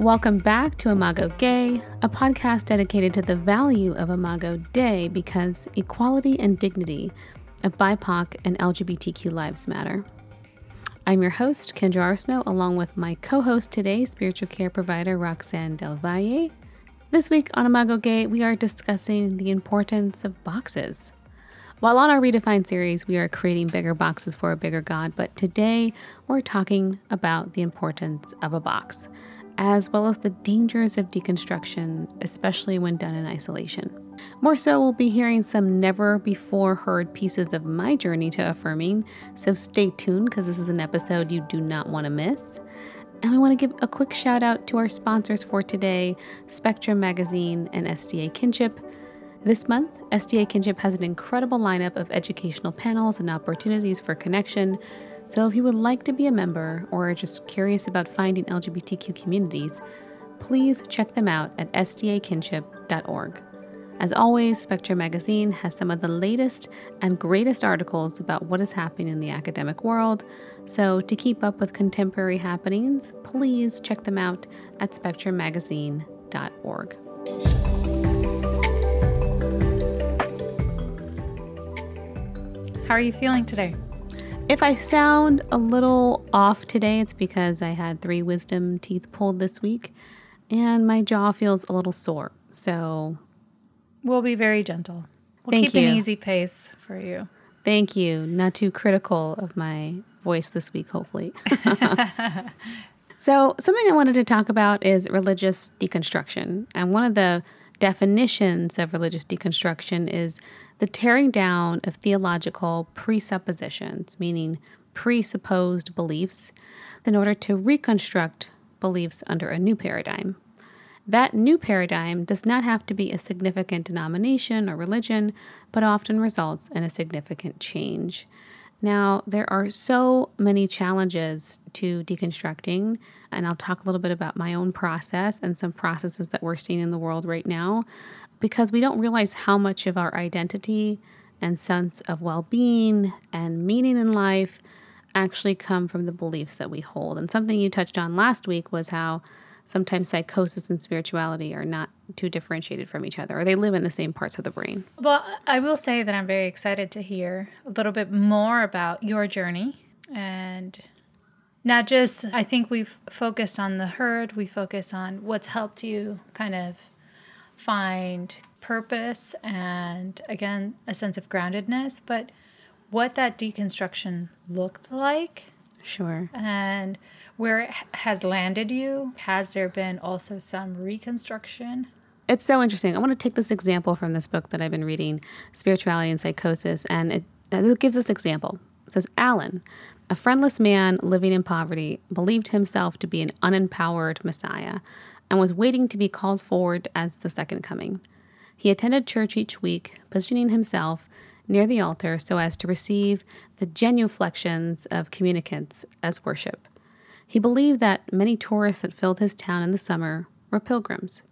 Welcome back to Imago Gei, a podcast dedicated to the value of Imago Dei because equality and dignity of BIPOC and LGBTQ lives matter. I'm your host, Kendra Arsenault, along with my co host today, spiritual care provider Roxan Del Valle. This week on Imago Gei, we are discussing the importance of boxes. While on our Redefined series, we are creating bigger boxes for a bigger God, but today we're talking about the importance of a box, as well as the dangers of deconstruction, especially when done in isolation. More so, we'll be hearing some never before heard pieces of my journey to affirming, so stay tuned because this is an episode you do not want to miss. And we want to give a quick shout out to our sponsors for today Spectrum Magazine and SDA Kinship. This month, SDA Kinship has an incredible lineup of educational panels and opportunities for connection. So if you would like to be a member or are just curious about finding LGBTQ communities, please check them out at sdakinship.org. As always, Spectrum Magazine has some of the latest and greatest articles about what is happening in the academic world. So, to keep up with contemporary happenings, please check them out at spectrummagazine.org. How are you feeling today? If I sound a little off today, it's because I had three wisdom teeth pulled this week and my jaw feels a little sore. So We'll be very gentle. We'll keep you. an easy pace for you. thank you. Not too critical of my voice this week, hopefully. so, something I wanted to talk about is religious deconstruction. And one of the definitions of religious deconstruction is the tearing down of theological presuppositions, meaning presupposed beliefs, in order to reconstruct beliefs under a new paradigm. That new paradigm does not have to be a significant denomination or religion, but often results in a significant change. Now, there are so many challenges to deconstructing, and I'll talk a little bit about my own process and some processes that we're seeing in the world right now, because we don't realize how much of our identity and sense of well being and meaning in life actually come from the beliefs that we hold. And something you touched on last week was how sometimes psychosis and spirituality are not too differentiated from each other, or they live in the same parts of the brain. Well, I will say that I'm very excited to hear a little bit more about your journey and not just, I think we've focused on the herd, we focus on what's helped you kind of find purpose and, again, a sense of groundedness, but what that deconstruction looked like Sure. and where it has landed you. Has there been also some reconstruction? It's so interesting. I want to take this example from this book that I've been reading, Spirituality and Psychosis, and it, it gives this example. It says Alan, a friendless man living in poverty, believed himself to be an unempowered Messiah and was waiting to be called forward as the second coming. He attended church each week, positioning himself near the altar so as to receive the genuflections of communicants as worship. He believed that many tourists that filled his town in the summer were pilgrims.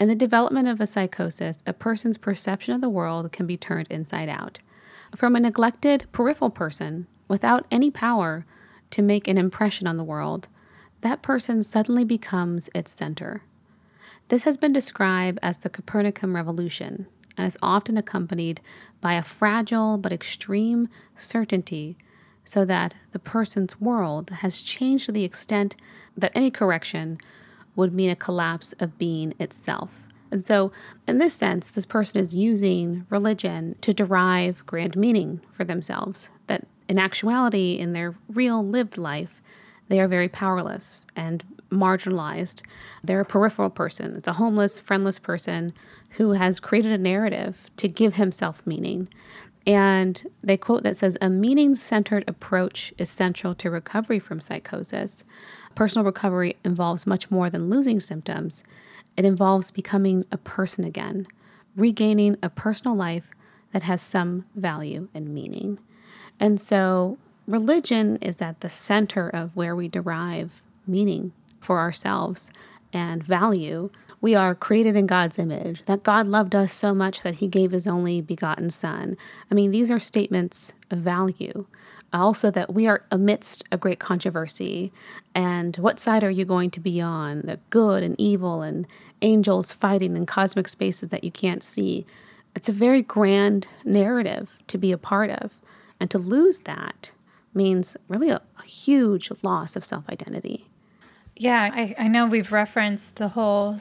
In the development of a psychosis, a person's perception of the world can be turned inside out. From a neglected peripheral person without any power to make an impression on the world, that person suddenly becomes its center. This has been described as the Copernican revolution and is often accompanied by a fragile but extreme certainty, so that the person's world has changed to the extent that any correction would mean a collapse of being itself. And so, in this sense, this person is using religion to derive grand meaning for themselves, that in actuality, in their real lived life, they are very powerless and marginalized. They're a peripheral person. It's a homeless, friendless person who has created a narrative to give himself meaning. And they quote that says, A meaning centered approach is central to recovery from psychosis. Personal recovery involves much more than losing symptoms, it involves becoming a person again, regaining a personal life that has some value and meaning. And so, religion is at the center of where we derive meaning for ourselves and value we are created in God's image, that God loved us so much that he gave his only begotten son. I mean, these are statements of value. Also, that we are amidst a great controversy. And what side are you going to be on? The good and evil and angels fighting in cosmic spaces that you can't see. It's a very grand narrative to be a part of. And to lose that means really a, a huge loss of self identity. Yeah, I, I know we've referenced the whole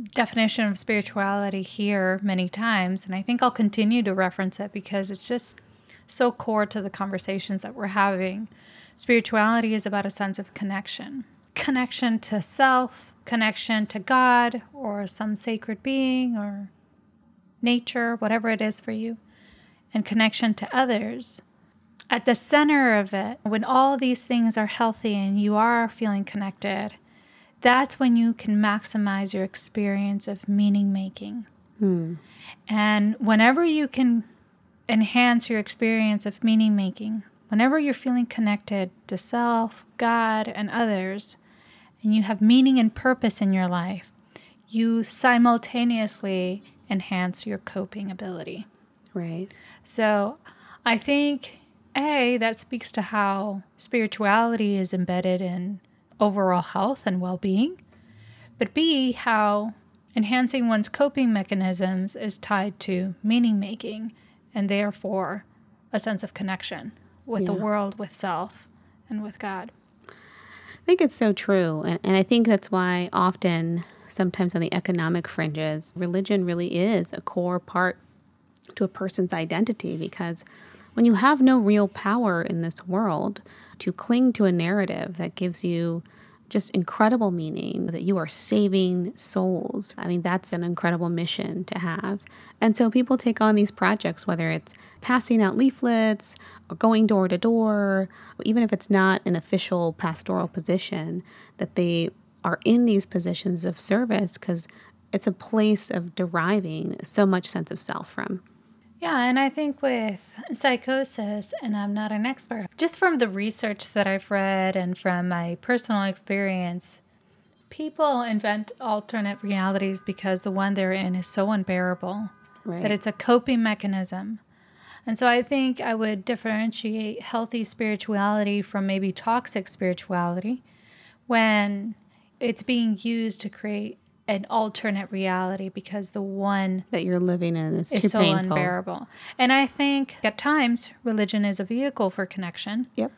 definition of spirituality here many times, and I think I'll continue to reference it because it's just so core to the conversations that we're having. Spirituality is about a sense of connection connection to self, connection to God or some sacred being or nature, whatever it is for you, and connection to others at the center of it, when all these things are healthy and you are feeling connected, that's when you can maximize your experience of meaning making. Hmm. And whenever you can enhance your experience of meaning making, whenever you're feeling connected to self, God, and others, and you have meaning and purpose in your life, you simultaneously enhance your coping ability. Right. So I think a, that speaks to how spirituality is embedded in overall health and well being. But B, how enhancing one's coping mechanisms is tied to meaning making and therefore a sense of connection with yeah. the world, with self, and with God. I think it's so true. And, and I think that's why often, sometimes on the economic fringes, religion really is a core part to a person's identity because when you have no real power in this world to cling to a narrative that gives you just incredible meaning that you are saving souls. I mean, that's an incredible mission to have. And so people take on these projects, whether it's passing out leaflets or going door to door, even if it's not an official pastoral position, that they are in these positions of service because it's a place of deriving so much sense of self from. Yeah, and I think with psychosis, and I'm not an expert, just from the research that I've read and from my personal experience, people invent alternate realities because the one they're in is so unbearable right. that it's a coping mechanism. And so I think I would differentiate healthy spirituality from maybe toxic spirituality when it's being used to create an alternate reality because the one that you're living in is, is so painful. unbearable. And I think at times religion is a vehicle for connection. Yep.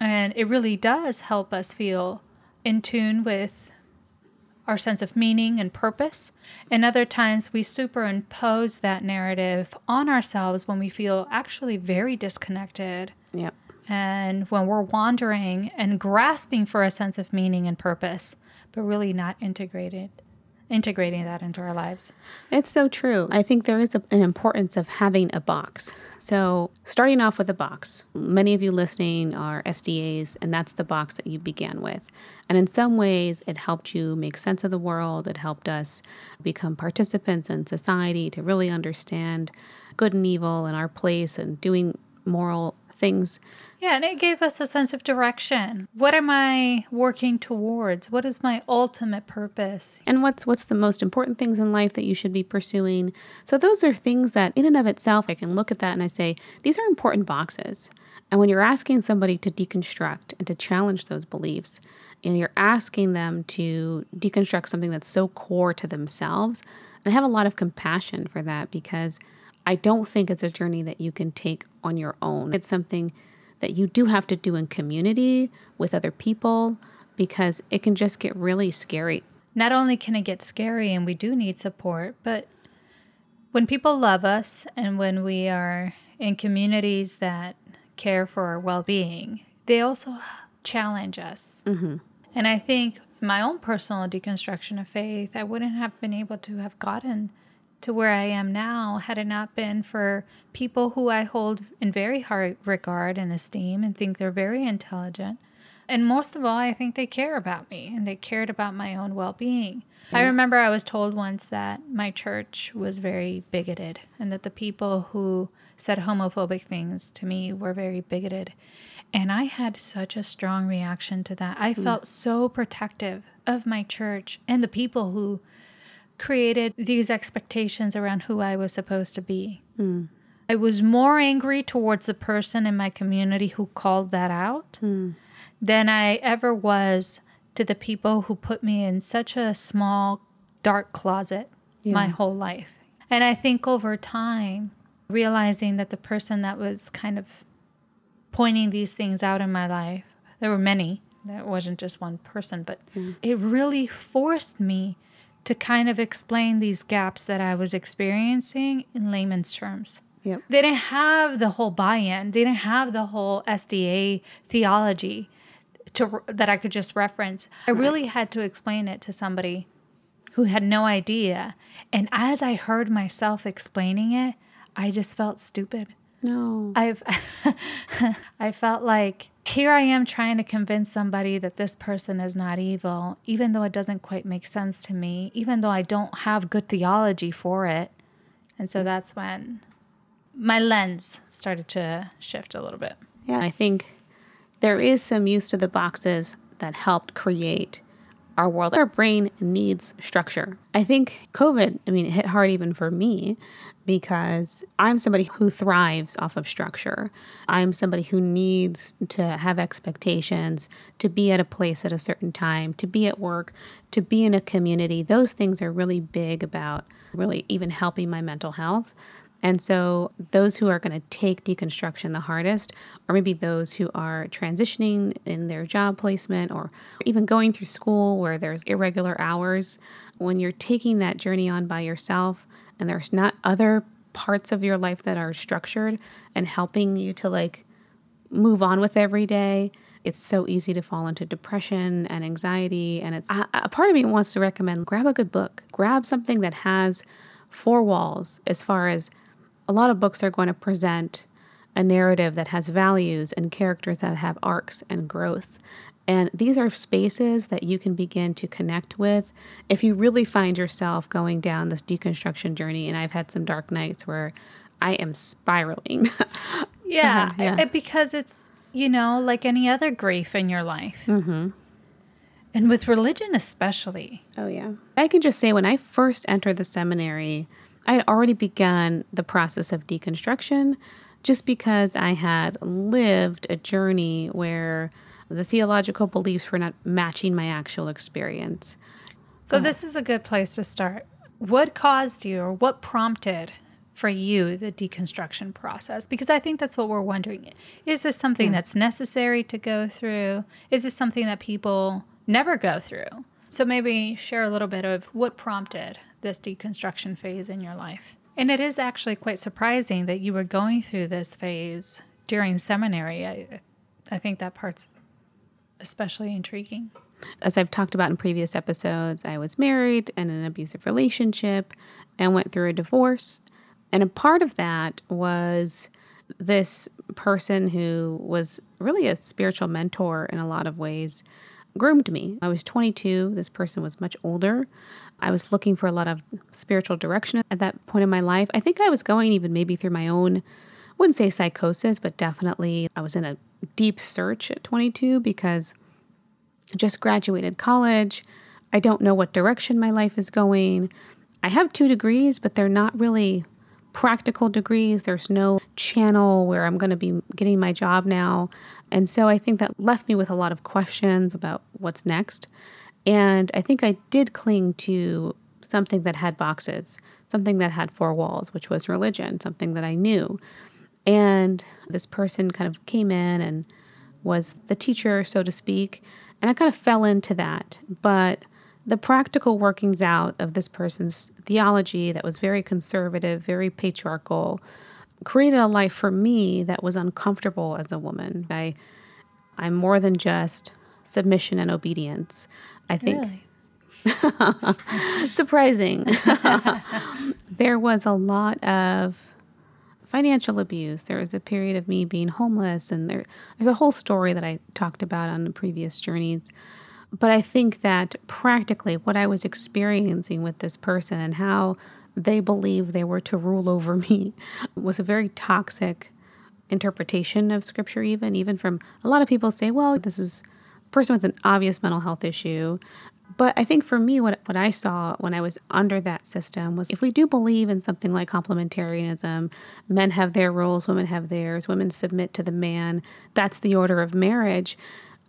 And it really does help us feel in tune with our sense of meaning and purpose. And other times we superimpose that narrative on ourselves when we feel actually very disconnected. Yep. And when we're wandering and grasping for a sense of meaning and purpose, but really not integrated integrating that into our lives. It's so true. I think there is a, an importance of having a box. So, starting off with a box, many of you listening are SDAs, and that's the box that you began with. And in some ways, it helped you make sense of the world. It helped us become participants in society to really understand good and evil and our place and doing moral things yeah, and it gave us a sense of direction. What am I working towards? What is my ultimate purpose? And what's what's the most important things in life that you should be pursuing? So those are things that in and of itself I can look at that and I say, these are important boxes. And when you're asking somebody to deconstruct and to challenge those beliefs, and you're asking them to deconstruct something that's so core to themselves, and I have a lot of compassion for that because I don't think it's a journey that you can take on your own. It's something that you do have to do in community with other people because it can just get really scary. Not only can it get scary and we do need support, but when people love us and when we are in communities that care for our well being, they also challenge us. Mm-hmm. And I think my own personal deconstruction of faith, I wouldn't have been able to have gotten to where I am now had it not been for people who I hold in very high regard and esteem and think they're very intelligent. And most of all, I think they care about me and they cared about my own well being. I remember I was told once that my church was very bigoted and that the people who said homophobic things to me were very bigoted. And I had such a strong reaction to that. I mm. felt so protective of my church and the people who created these expectations around who I was supposed to be. Mm. I was more angry towards the person in my community who called that out mm. than I ever was to the people who put me in such a small, dark closet yeah. my whole life. And I think over time, realizing that the person that was kind of pointing these things out in my life, there were many, that wasn't just one person, but mm. it really forced me to kind of explain these gaps that I was experiencing in layman's terms. Yep. They didn't have the whole buy-in. They didn't have the whole SDA theology to that I could just reference. I really had to explain it to somebody who had no idea. And as I heard myself explaining it, I just felt stupid. No. I've I felt like here I am trying to convince somebody that this person is not evil, even though it doesn't quite make sense to me, even though I don't have good theology for it. And so that's when my lens started to shift a little bit. Yeah, I think there is some use to the boxes that helped create our world. Our brain needs structure. I think COVID, I mean, it hit hard even for me because I'm somebody who thrives off of structure. I'm somebody who needs to have expectations, to be at a place at a certain time, to be at work, to be in a community. Those things are really big about really even helping my mental health. And so, those who are going to take deconstruction the hardest, or maybe those who are transitioning in their job placement, or even going through school where there's irregular hours, when you're taking that journey on by yourself and there's not other parts of your life that are structured and helping you to like move on with every day, it's so easy to fall into depression and anxiety. And it's a, a part of me wants to recommend grab a good book, grab something that has four walls as far as a lot of books are going to present a narrative that has values and characters that have arcs and growth. And these are spaces that you can begin to connect with if you really find yourself going down this deconstruction journey. And I've had some dark nights where I am spiraling. yeah, uh, yeah. because it's, you know, like any other grief in your life. Mm-hmm. And with religion, especially. Oh, yeah. I can just say when I first entered the seminary, I had already begun the process of deconstruction just because I had lived a journey where the theological beliefs were not matching my actual experience. So, this is a good place to start. What caused you or what prompted for you the deconstruction process? Because I think that's what we're wondering. Is this something yeah. that's necessary to go through? Is this something that people never go through? So, maybe share a little bit of what prompted this deconstruction phase in your life. And it is actually quite surprising that you were going through this phase during seminary. I, I think that part's especially intriguing. As I've talked about in previous episodes, I was married in an abusive relationship and went through a divorce. And a part of that was this person who was really a spiritual mentor in a lot of ways groomed me. I was 22. This person was much older. I was looking for a lot of spiritual direction at that point in my life. I think I was going even maybe through my own, I wouldn't say psychosis, but definitely I was in a deep search at 22 because I just graduated college. I don't know what direction my life is going. I have two degrees, but they're not really practical degrees. There's no channel where I'm going to be getting my job now. And so I think that left me with a lot of questions about what's next. And I think I did cling to something that had boxes, something that had four walls, which was religion, something that I knew. And this person kind of came in and was the teacher, so to speak. And I kind of fell into that. But the practical workings out of this person's theology that was very conservative, very patriarchal, created a life for me that was uncomfortable as a woman. I I'm more than just submission and obedience. I think really? surprising. there was a lot of financial abuse. There was a period of me being homeless and there there's a whole story that I talked about on the previous journeys but I think that practically what I was experiencing with this person and how they believed they were to rule over me was a very toxic interpretation of scripture even even from a lot of people say well this is person with an obvious mental health issue But I think for me, what, what I saw when I was under that system was if we do believe in something like complementarianism, men have their roles, women have theirs, women submit to the man, that's the order of marriage.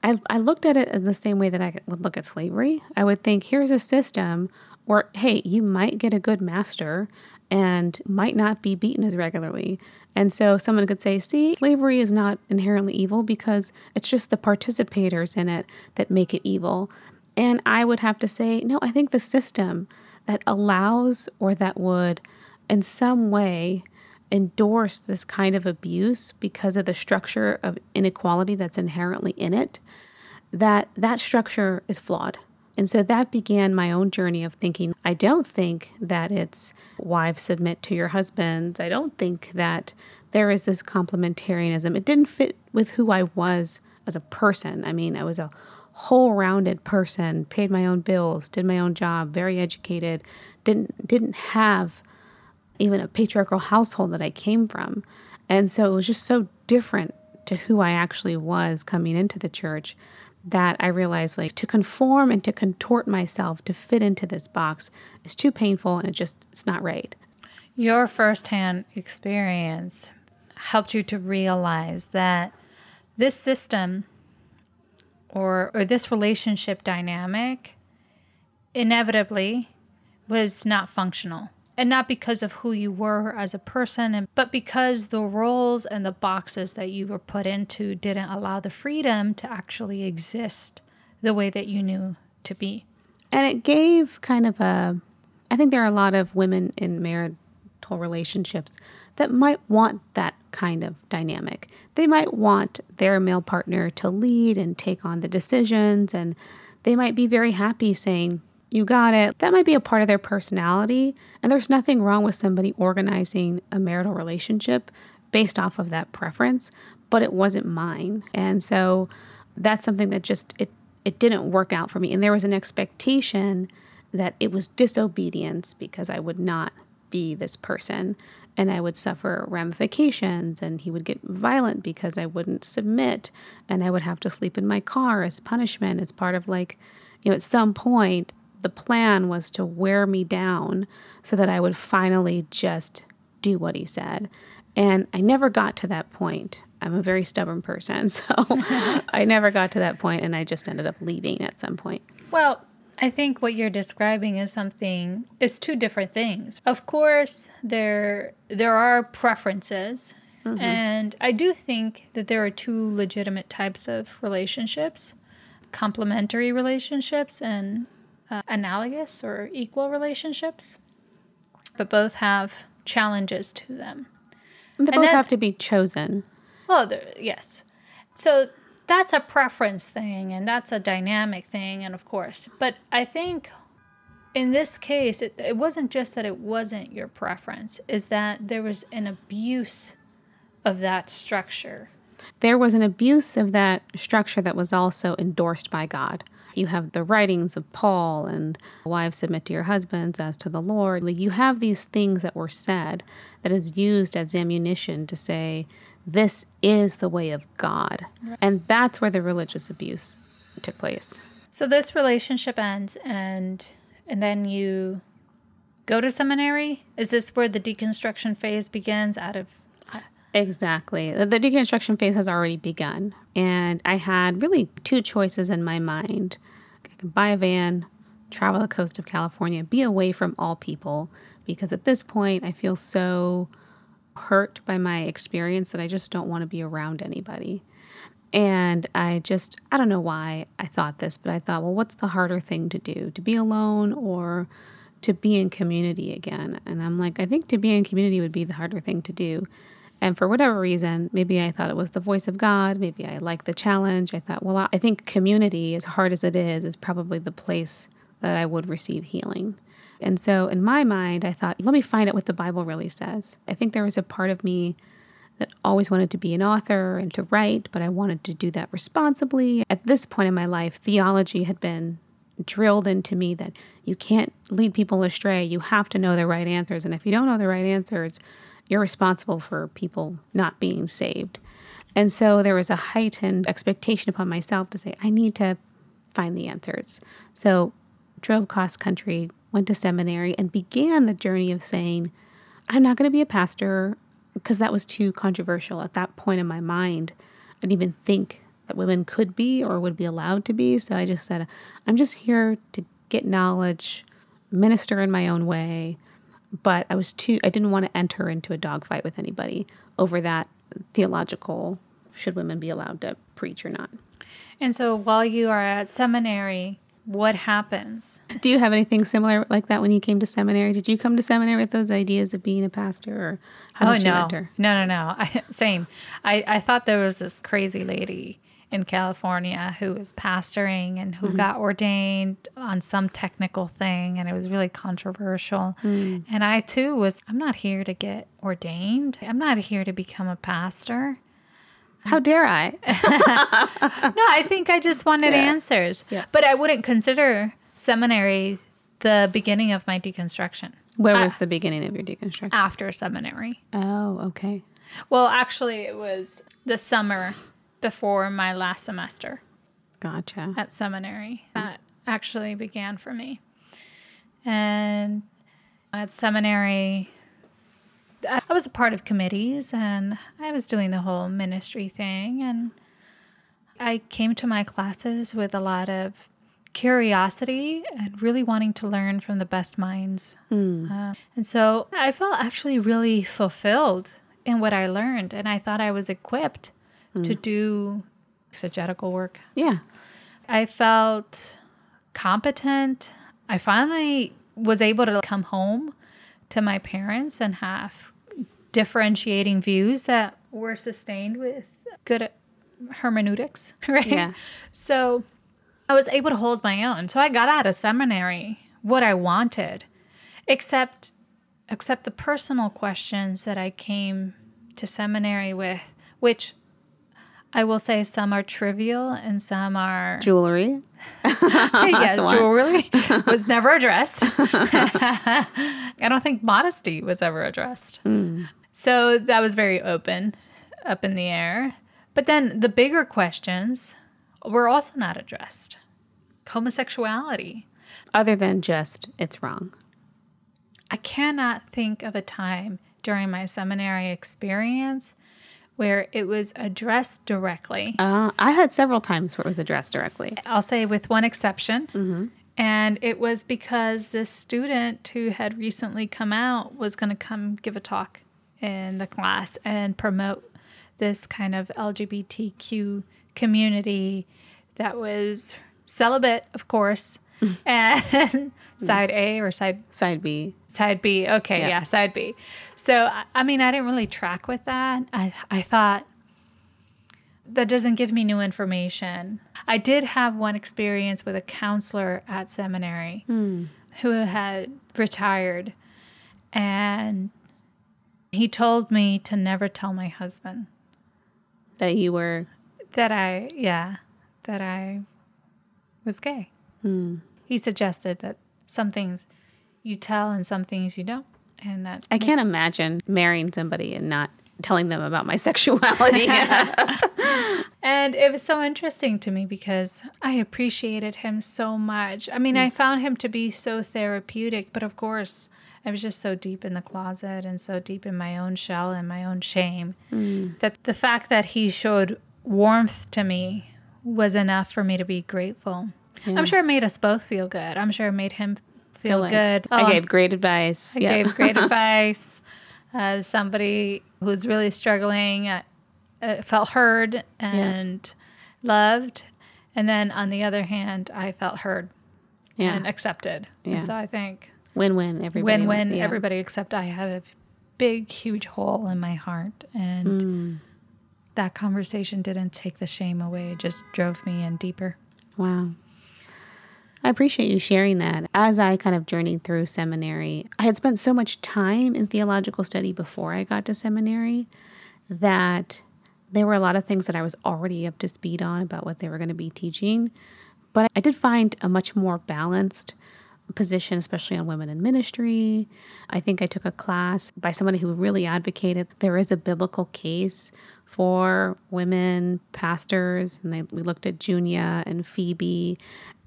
I, I looked at it in the same way that I would look at slavery. I would think here's a system where, hey, you might get a good master and might not be beaten as regularly. And so someone could say, see, slavery is not inherently evil because it's just the participators in it that make it evil. And I would have to say, no, I think the system that allows or that would in some way endorse this kind of abuse because of the structure of inequality that's inherently in it, that that structure is flawed. And so that began my own journey of thinking I don't think that it's wives submit to your husbands. I don't think that there is this complementarianism. It didn't fit with who I was as a person. I mean, I was a whole rounded person, paid my own bills, did my own job, very educated, didn't didn't have even a patriarchal household that I came from. And so it was just so different to who I actually was coming into the church that I realized like to conform and to contort myself to fit into this box is too painful and it just it's not right. Your firsthand experience helped you to realize that this system or or this relationship dynamic inevitably was not functional and not because of who you were as a person but because the roles and the boxes that you were put into didn't allow the freedom to actually exist the way that you knew to be and it gave kind of a i think there are a lot of women in marital relationships that might want that kind of dynamic. They might want their male partner to lead and take on the decisions, and they might be very happy saying, You got it. That might be a part of their personality, and there's nothing wrong with somebody organizing a marital relationship based off of that preference, but it wasn't mine. And so that's something that just it it didn't work out for me. And there was an expectation that it was disobedience because I would not be this person and I would suffer ramifications, and he would get violent because I wouldn't submit, and I would have to sleep in my car as punishment. It's part of like, you know, at some point, the plan was to wear me down so that I would finally just do what he said. And I never got to that point. I'm a very stubborn person, so I never got to that point, and I just ended up leaving at some point. Well, I think what you're describing is something is two different things. Of course, there there are preferences, mm-hmm. and I do think that there are two legitimate types of relationships: complementary relationships and uh, analogous or equal relationships. But both have challenges to them. They both that, have to be chosen. Well, yes. So that's a preference thing and that's a dynamic thing and of course but i think in this case it, it wasn't just that it wasn't your preference is that there was an abuse of that structure there was an abuse of that structure that was also endorsed by god you have the writings of Paul and wives submit to your husbands as to the Lord. You have these things that were said that is used as ammunition to say, this is the way of God. And that's where the religious abuse took place. So this relationship ends and and then you go to seminary? Is this where the deconstruction phase begins out of Exactly. The deconstruction phase has already begun. And I had really two choices in my mind. I can buy a van, travel the coast of California, be away from all people, because at this point I feel so hurt by my experience that I just don't want to be around anybody. And I just, I don't know why I thought this, but I thought, well, what's the harder thing to do? To be alone or to be in community again? And I'm like, I think to be in community would be the harder thing to do. And for whatever reason, maybe I thought it was the voice of God. Maybe I liked the challenge. I thought, well, I think community, as hard as it is, is probably the place that I would receive healing. And so in my mind, I thought, let me find out what the Bible really says. I think there was a part of me that always wanted to be an author and to write, but I wanted to do that responsibly. At this point in my life, theology had been drilled into me that you can't lead people astray. You have to know the right answers. And if you don't know the right answers, you're responsible for people not being saved. And so there was a heightened expectation upon myself to say, I need to find the answers. So drove cross country, went to seminary, and began the journey of saying, I'm not going to be a pastor because that was too controversial at that point in my mind. I didn't even think that women could be or would be allowed to be. So I just said, I'm just here to get knowledge, minister in my own way. But I was too, I didn't want to enter into a dogfight with anybody over that theological should women be allowed to preach or not. And so while you are at seminary, what happens? Do you have anything similar like that when you came to seminary? Did you come to seminary with those ideas of being a pastor or how oh, did you no. enter? No, no, no. I, same. I, I thought there was this crazy lady in California who was pastoring and who mm-hmm. got ordained on some technical thing and it was really controversial. Mm. And I too was I'm not here to get ordained. I'm not here to become a pastor. How dare I? No, I think I just wanted Yeah. answers. Yeah. But I wouldn't consider seminary the beginning of my deconstruction. Where was the beginning of your deconstruction? After seminary. Oh, okay. Well, actually, it was the summer before my last semester Gotcha. at seminary that actually began for me. And at seminary, I was a part of committees and I was doing the whole ministry thing. And I came to my classes with a lot of curiosity and really wanting to learn from the best minds. Uh, and so I felt actually really fulfilled in what I learned. And I thought I was equipped to hmm. do exegetical work. Yeah. I felt competent. I finally was able to come home to my parents and have differentiating views that were sustained with good hermeneutics, right? Yeah. So I was able to hold my own. So I got out of seminary what I wanted, except except the personal questions that I came to seminary with, which I will say some are trivial and some are Jewelry. yeah, jewelry was never addressed. I don't think modesty was ever addressed. Hmm. So that was very open, up in the air. But then the bigger questions were also not addressed. Homosexuality. Other than just it's wrong. I cannot think of a time during my seminary experience where it was addressed directly. Uh, I had several times where it was addressed directly. I'll say with one exception. And it was because this student who had recently come out was going to come give a talk in the class and promote this kind of LGBTQ community that was celibate, of course, and side A or side Side B. Side B. Okay, Yeah. yeah, side B. So I- I mean, I didn't really track with that. I I thought that doesn't give me new information. I did have one experience with a counselor at seminary hmm. who had retired, and he told me to never tell my husband That you were. that I yeah that I was gay. Hmm. He suggested that some things you tell and some things you don't, and that I can't imagine marrying somebody and not telling them about my sexuality. And it was so interesting to me because I appreciated him so much. I mean, I mm. found him to be so therapeutic, but of course, I was just so deep in the closet and so deep in my own shell and my own shame mm. that the fact that he showed warmth to me was enough for me to be grateful. I'm sure it made us both feel good. I'm sure it made him feel like good. Oh, I I'm gave great advice. I Yeah. gave great advice. As somebody who's really struggling, uh, uh, felt heard and loved. And then on the other hand, I felt heard Yeah. and accepted. Yeah. And so I think Win-win. Everybody. win win, win. Yeah. everybody except I had a big, huge hole in my heart. And Hmm. that conversation didn't take the shame away, it just drove me in deeper. Wow. I appreciate you sharing that. As I kind of journeyed through seminary, I had spent so much time in theological study before I got to seminary that there were a lot of things that I was already up to speed on about what they were going to be teaching. But I did find a much more balanced position, especially on women in ministry. I think I took a class by somebody who really advocated there is a biblical case for women pastors, and they, we looked at Junia and Phoebe,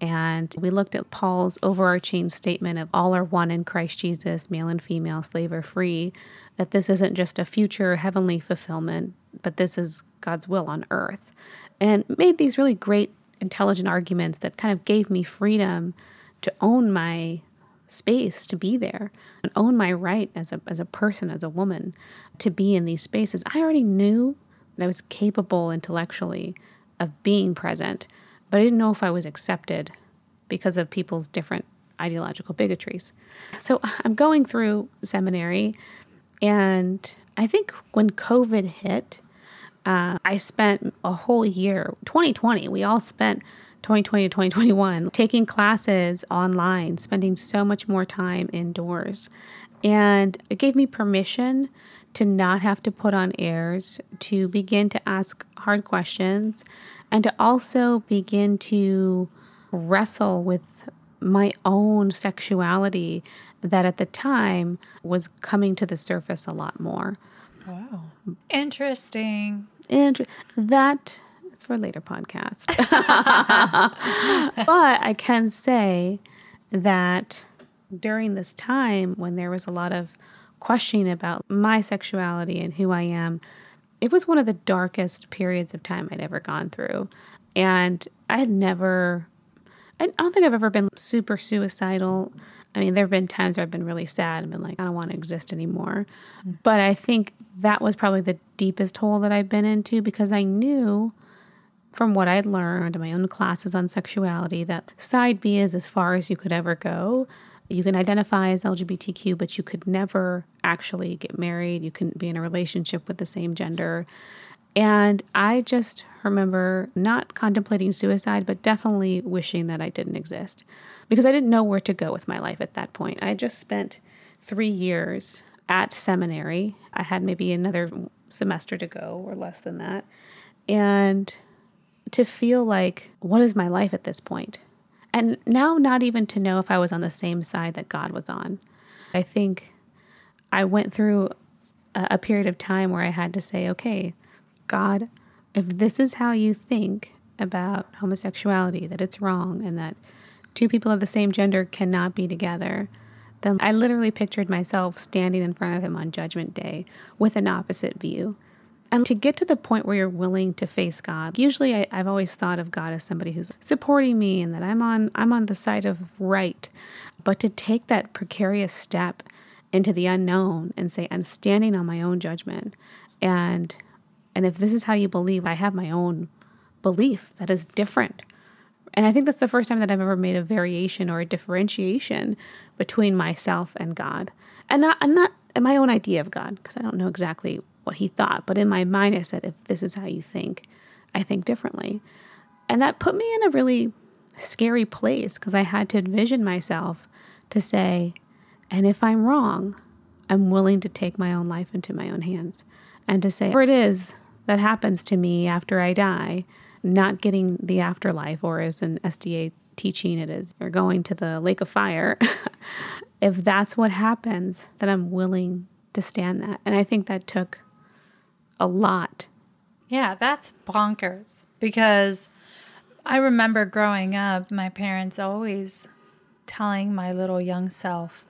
and we looked at Paul's overarching statement of all are one in Christ Jesus, male and female, slave or free, that this isn't just a future heavenly fulfillment, but this is God's will on earth. And made these really great, intelligent arguments that kind of gave me freedom to own my space to be there and own my right as a, as a person, as a woman, to be in these spaces. I already knew that I was capable intellectually of being present, but I didn't know if I was accepted because of people's different ideological bigotries. So I'm going through seminary, and I think when COVID hit, uh, I spent a whole year, 2020, we all spent 2020 to 2021, taking classes online, spending so much more time indoors. And it gave me permission to not have to put on airs, to begin to ask hard questions, and to also begin to wrestle with my own sexuality that at the time was coming to the surface a lot more. Wow. Interesting. And that is for a later podcast. but I can say that during this time when there was a lot of questioning about my sexuality and who I am, it was one of the darkest periods of time I'd ever gone through. And I had never, I don't think I've ever been super suicidal. I mean, there have been times where I've been really sad and been like, I don't want to exist anymore. Mm. But I think that was probably the deepest hole that I've been into because I knew from what I'd learned in my own classes on sexuality that side B is as far as you could ever go. You can identify as LGBTQ, but you could never actually get married. You couldn't be in a relationship with the same gender. And I just remember not contemplating suicide, but definitely wishing that I didn't exist because I didn't know where to go with my life at that point. I just spent three years at seminary. I had maybe another semester to go or less than that. And to feel like, what is my life at this point? And now, not even to know if I was on the same side that God was on. I think I went through a, a period of time where I had to say, okay, God, if this is how you think about homosexuality, that it's wrong and that two people of the same gender cannot be together, then I literally pictured myself standing in front of him on Judgment Day with an opposite view. And to get to the point where you're willing to face God, usually I, have always thought of God as somebody who's supporting me and that I'm on I'm on the side of right. But to take that precarious step into the unknown and say, I'm standing on my own judgment and and if this is how you believe, I have my own belief that is different. And I think that's the first time that I've ever made a variation or a differentiation between myself and God. And not and not my own idea of God, because I don't know exactly what he thought. But in my mind, I said, if this is how you think, I think differently. And that put me in a really scary place because I had to envision myself to say, and if I'm wrong, I'm willing to take my own life into my own hands and to say, whatever it is that happens to me after I die, not getting the afterlife, or as an SDA teaching it is, you're going to the lake of fire. if that's what happens, then I'm willing to stand that. And I think that took a lot. Yeah, that's bonkers because I remember growing up, my parents always telling my little young self,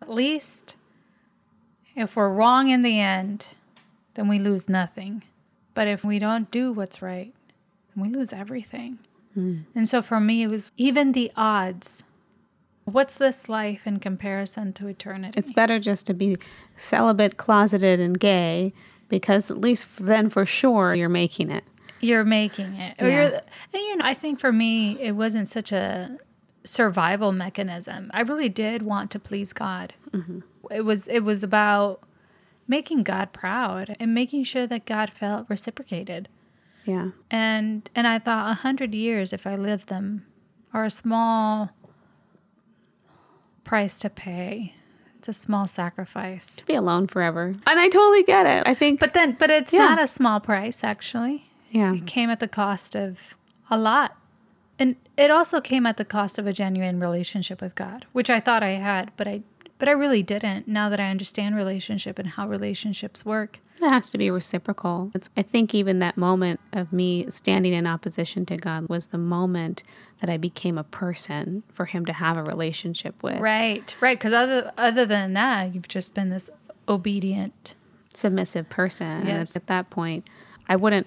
at least if we're wrong in the end, then we lose nothing. But if we don't do what's right, we lose everything. Mm. And so for me, it was even the odds. What's this life in comparison to eternity? It's better just to be celibate, closeted, and gay because at least then for sure you're making it. You're making it. Yeah. Or you're, and, you know, I think for me, it wasn't such a survival mechanism. I really did want to please God. Mm-hmm. It was it was about making God proud and making sure that God felt reciprocated. Yeah. And and I thought a hundred years if I lived them are a small price to pay it's a small sacrifice. To be alone forever. And I totally get it. I think But then but it's yeah. not a small price actually. Yeah. It came at the cost of a lot. And it also came at the cost of a genuine relationship with God, which I thought I had, but I But I really didn't now that I understand relationship and how relationships work. It has to be reciprocal. It's, I think even that moment of me standing in opposition to God was the moment that I became a person for Him to have a relationship with. Right, right. Because other other than that, you've just been this obedient, submissive person. Yes. And at that point, I wouldn't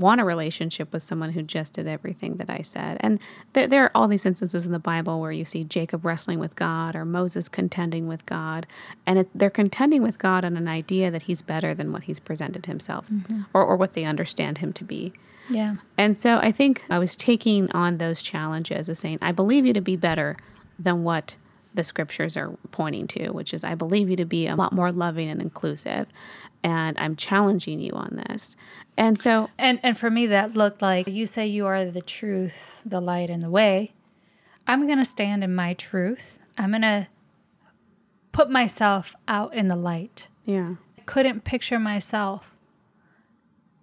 want a relationship with someone who just did everything that I said. And there, there are all these instances in the Bible where you see Jacob wrestling with God or Moses contending with God. And it, they're contending with God on an idea that he's better than what he's presented himself mm-hmm. or, or what they understand him to be. Yeah. And so I think I was taking on those challenges as saying, I believe you to be better than what the scriptures are pointing to, which is, I believe you to be a lot more loving and inclusive. And I'm challenging you on this. And so, And and for me that looked like you say you are the truth, the light and the way. I'm going to stand in my truth. I'm going to put myself out in the light. yeah, I couldn't picture myself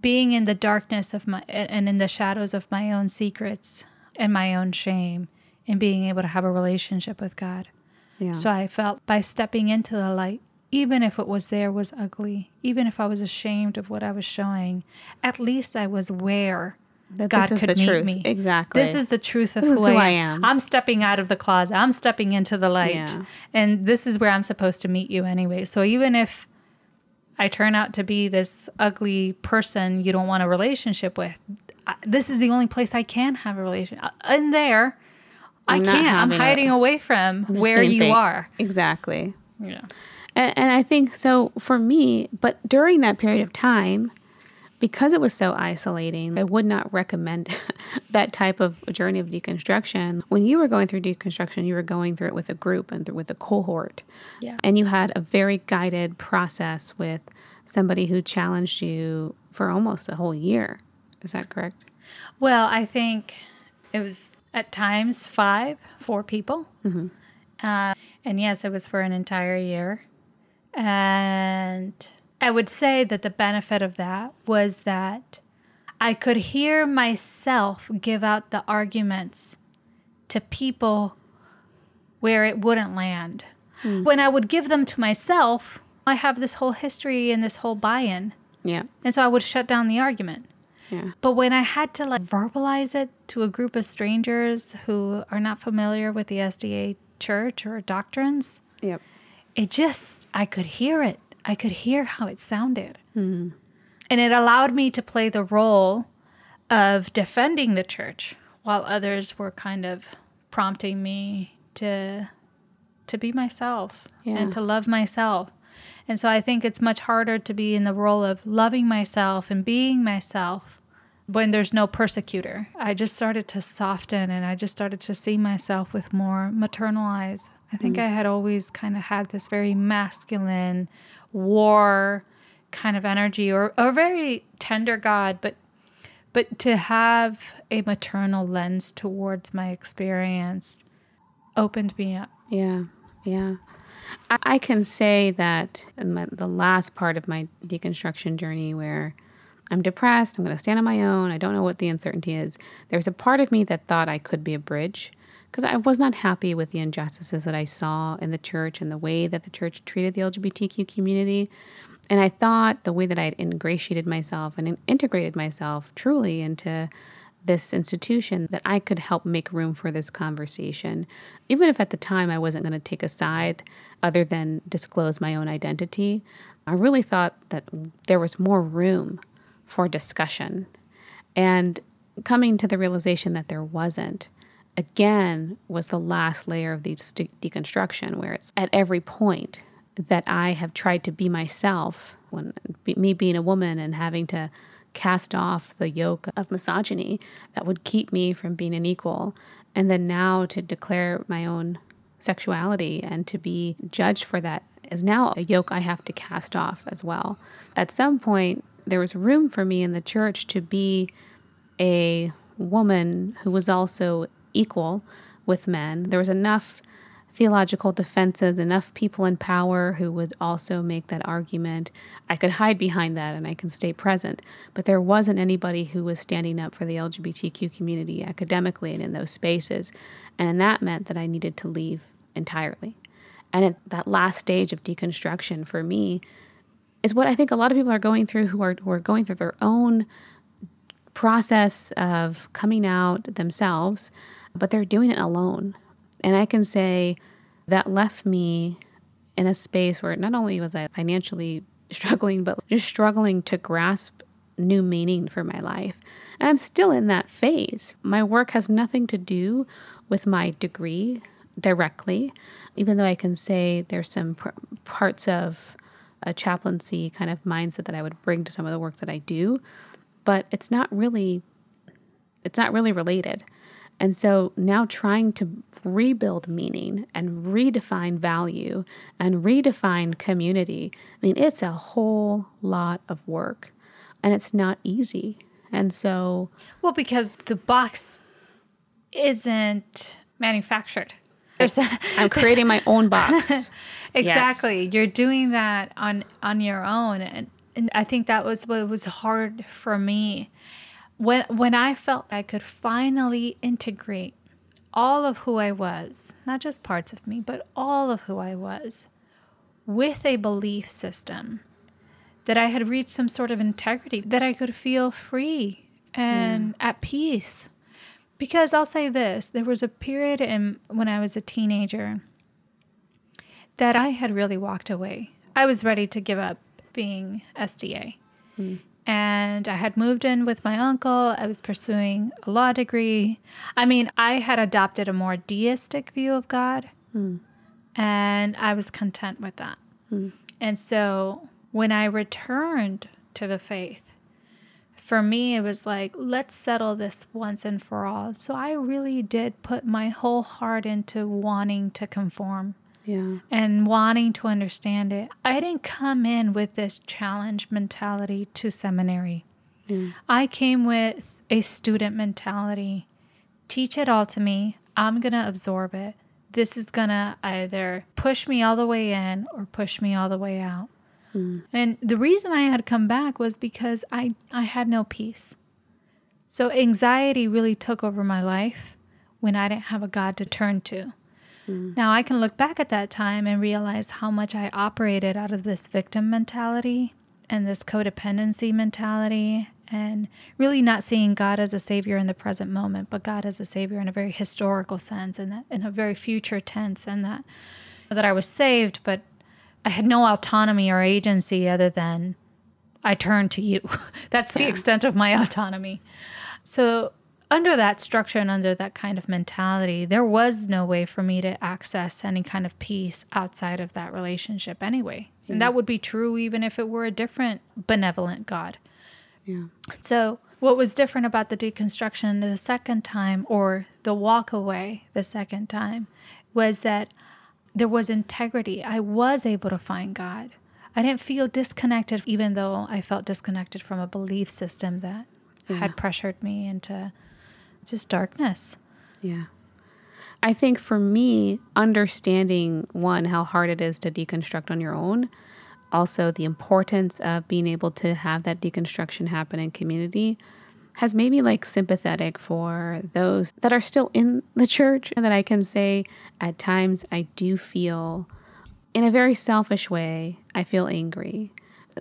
being in the darkness of my and in the shadows of my own secrets and my own shame and being able to have a relationship with God. yeah. So I felt by stepping into the light, even if what was there was ugly, even if I was ashamed of what I was showing, at least I was aware That God this is could the meet truth. me. Exactly. This is the truth of who, who I, I am. I'm stepping out of the closet. I'm stepping into the light. Yeah. And this is where I'm supposed to meet you anyway. So even if I turn out to be this ugly person you don't want a relationship with, I, this is the only place I can have a relationship. Uh, in there, I I'm not can't. I'm hiding away from where you fake. are. Exactly. Yeah. And, and I think so for me, but during that period of time, because it was so isolating, I would not recommend that type of journey of deconstruction. When you were going through deconstruction, you were going through it with a group and th- with a cohort. Yeah. And you had a very guided process with somebody who challenged you for almost a whole year. Is that correct? Well, I think it was at times five, four people. Uh, and yes, it was for an entire year. And I would say that the benefit of that was that I could hear myself give out the arguments to people where it wouldn't land. Hmm. When I would give them to myself, I have this whole history and this whole buy in. Yeah. And so I would shut down the argument. Yeah. But when I had to like verbalize it to a group of strangers who are not familiar with the SDA church or doctrines, Yep. It just, I could hear it. I could hear how it sounded. Hmm. And it allowed me to play the role of defending the church while others were kind of prompting me to to be myself Yeah. and to love myself. And so I think it's much harder to be in the role of loving myself and being myself when there's no persecutor. I just started to soften and I just started to see myself with more maternal eyes. I think mm. I had always kind of had this very masculine war kind of energy or a very tender God, but but to have a maternal lens towards my experience opened me up. Yeah, yeah. I, I can say that in my, the last part of my deconstruction journey where I'm depressed, I'm going to stand on my own, I don't know what the uncertainty is. There's a part of me that thought I could be a bridge because I was not happy with the injustices that I saw in the church and the way that the church treated the LGBTQ community. And I thought the way that I had ingratiated myself and integrated myself truly into this institution that I could help make room for this conversation, even if at the time I wasn't going to take a side other than disclose my own identity. I really thought that there was more room for discussion. And coming to the realization that there wasn't, again, was the last layer of the de- deconstruction, where it's at every point that I have tried to be myself, when be, me being a woman and having to cast off the yoke of misogyny that would keep me from being an equal, and then now to declare my own sexuality and to be judged for that is now a yoke I have to cast off as well. At some point, there was room for me in the church to be a woman who was also equal with men. There was enough theological defenses, enough people in power who would also make that argument. I could hide behind that and I can stay present. But there wasn't anybody who was standing up for the LGBTQ community academically and in those spaces. And that meant that I needed to leave entirely. And it, that last stage of deconstruction for me is what I think a lot of people are going through who are, who are going through their own process of coming out themselves, but they're doing it alone. And I can say that left me in a space where not only was I financially struggling, but just struggling to grasp new meaning for my life. And I'm still in that phase. My work has nothing to do with my degree directly, even though I can say there's some pr- parts of a chaplaincy kind of mindset that I would bring to some of the work that I do, but it's not really it's not really related. And so now trying to rebuild meaning and redefine value and redefine community, I mean, it's a whole lot of work and it's not easy. And so. Well, because the box isn't manufactured. I'm creating my own box. exactly. Yes. You're doing that on on your own and, and I think that was what was hard for me when when I felt I could finally integrate all of who I was, not just parts of me, but all of who I was, with a belief system that I had reached some sort of integrity, that I could feel free and yeah. at peace. Because I'll say this there was a period in when I was a teenager that I had really walked away. I was ready to give up being SDA. Mm and I had moved in with my uncle. I was pursuing a law degree. I mean, I had adopted a more deistic view of God, mm. and I was content with that. Mm. And so when I returned to the faith, for me, it was like, let's settle this once and for all. So I really did put my whole heart into wanting to conform yeah. and wanting to understand it. I didn't come in with this challenge mentality to seminary. Mm. I came with a student mentality. Teach it all to me. I'm going to absorb it. This is going to either push me all the way in or push me all the way out. Mm. And the reason I had come back was because I, I had no peace. So anxiety really took over my life when I didn't have a God to turn to. Mm. Now I can look back at that time and realize how much I operated out of this victim mentality and this codependency mentality and really not seeing God as a savior in the present moment, but God as a savior in a very historical sense and that in a very future tense and that that I was saved, but I had no autonomy or agency other than I turn to you. That's the extent of my autonomy. So under that structure and under that kind of mentality, there was no way for me to access any kind of peace outside of that relationship anyway. Yeah. And that mm. would be true even if it were a different benevolent God. Yeah. So, what was different about the deconstruction the second time or the walk away the second time was that there was integrity. I was able to find God. I didn't feel disconnected, even though I felt disconnected from a belief system that yeah. had pressured me into just darkness. Yeah. I think for me, understanding one, how hard it is to deconstruct on your own, also the importance of being able to have that deconstruction happen in community has made me like sympathetic for those that are still in the church and that I can say at times I do feel in a very selfish way, I feel angry.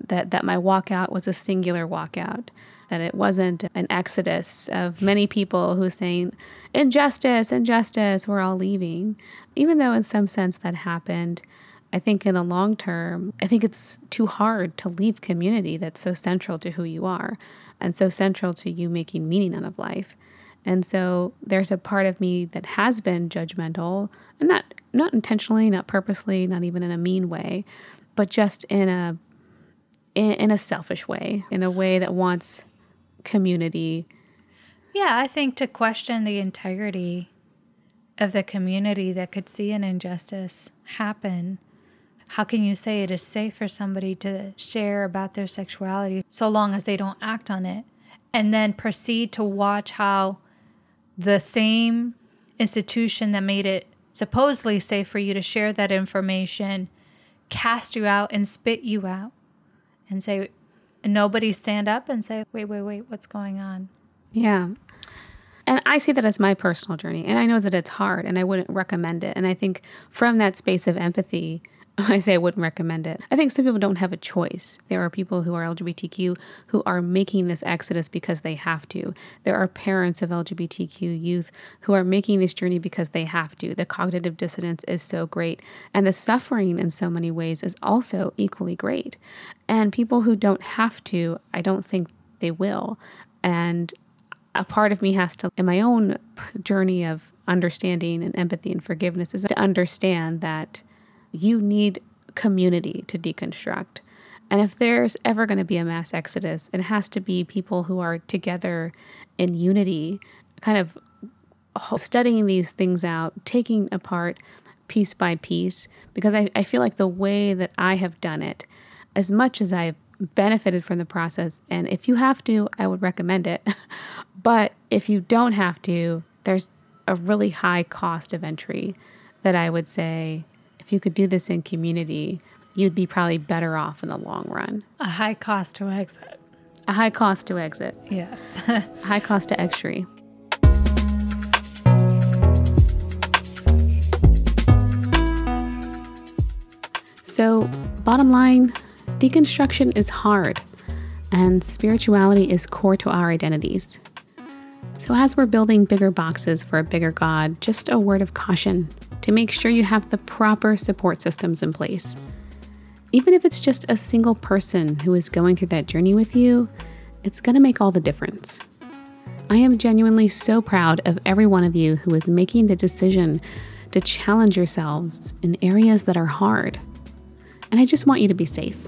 That that my walkout was a singular walkout. That it wasn't an exodus of many people who saying injustice, injustice, we're all leaving. Even though in some sense that happened, I think in the long term, I think it's too hard to leave community that's so central to who you are and so central to you making meaning out of life. And so there's a part of me that has been judgmental, and not not intentionally, not purposely, not even in a mean way, but just in a in, in a selfish way, in a way that wants community. Yeah, I think to question the integrity of the community that could see an injustice happen, how can you say it is safe for somebody to share about their sexuality so long as they don't act on it? And then proceed to watch how the same institution that made it supposedly safe for you to share that information cast you out and spit you out and say, nobody stand up and say, wait, wait, wait, what's going on? Yeah. And I see that as my personal journey. And I know that it's hard and I wouldn't recommend it. And I think from that space of empathy, I say I wouldn't recommend it, I think some people don't have a choice. There are people who are LGBTQ who are making this exodus because they have to. There are parents of LGBTQ youth who are making this journey because they have to. The cognitive dissonance is so great, and the suffering in so many ways is also equally great. And people who don't have to, I don't think they will. And a part of me has to, in my own journey of understanding and empathy and forgiveness, is to understand that you need community to deconstruct. And if there's ever going to be a mass exodus, it has to be people who are together in unity, kind of studying these things out, taking apart piece by piece, because I, I feel like the way that I have done it, as much as I've benefited from the process, and if you have to, I would recommend it. but if you don't have to, there's a really high cost of entry that I would say if you could do this in community, you'd be probably better off in the long run. A high cost to exit. A high cost to exit. Yes. high cost to entry. So, bottom line, deconstruction is hard, and spirituality is core to our identities. So, as we're building bigger boxes for a bigger God, just a word of caution to make sure you have the proper support systems in place. Even if it's just a single person who is going through that journey with you, it's going to make all the difference. I am genuinely so proud of every one of you who is making the decision to challenge yourselves in areas that are hard. And I just want you to be safe.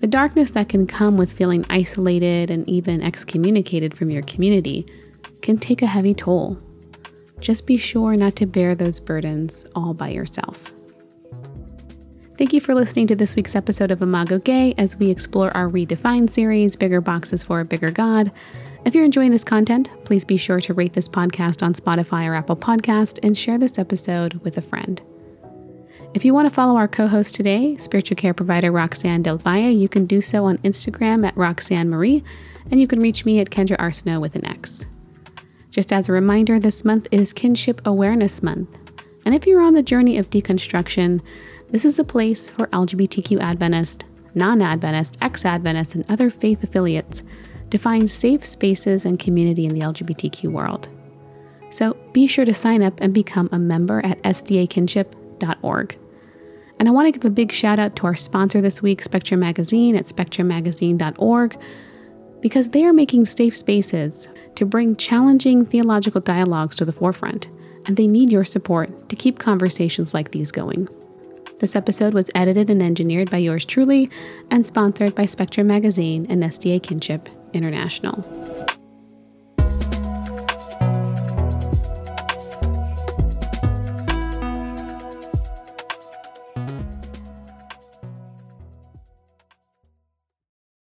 The darkness that can come with feeling isolated and even excommunicated from your community can take a heavy toll. Just be sure not to bear those burdens all by yourself. Thank you for listening to this week's episode of Imago Gei as we explore our Redefined series, Bigger Boxes for a Bigger God. If you're enjoying this content, please be sure to rate this podcast on Spotify or Apple Podcast and share this episode with a friend. If you want to follow our co host today, spiritual care provider Roxan Del Valle, you can do so on Instagram at Roxan Marie, and you can reach me at Kendra Arsenault with an X. Just as a reminder, this month is Kinship Awareness Month. And if you're on the journey of deconstruction, this is a place for LGBTQ Adventist, non Adventist, ex Adventist, and other faith affiliates to find safe spaces and community in the LGBTQ world. So be sure to sign up and become a member at sdakinship.org. And I want to give a big shout out to our sponsor this week, Spectrum Magazine at spectrummagazine.org, because they are making safe spaces to bring challenging theological dialogues to the forefront, and they need your support to keep conversations like these going. This episode was edited and engineered by yours truly and sponsored by Spectrum Magazine and SDA Kinship International.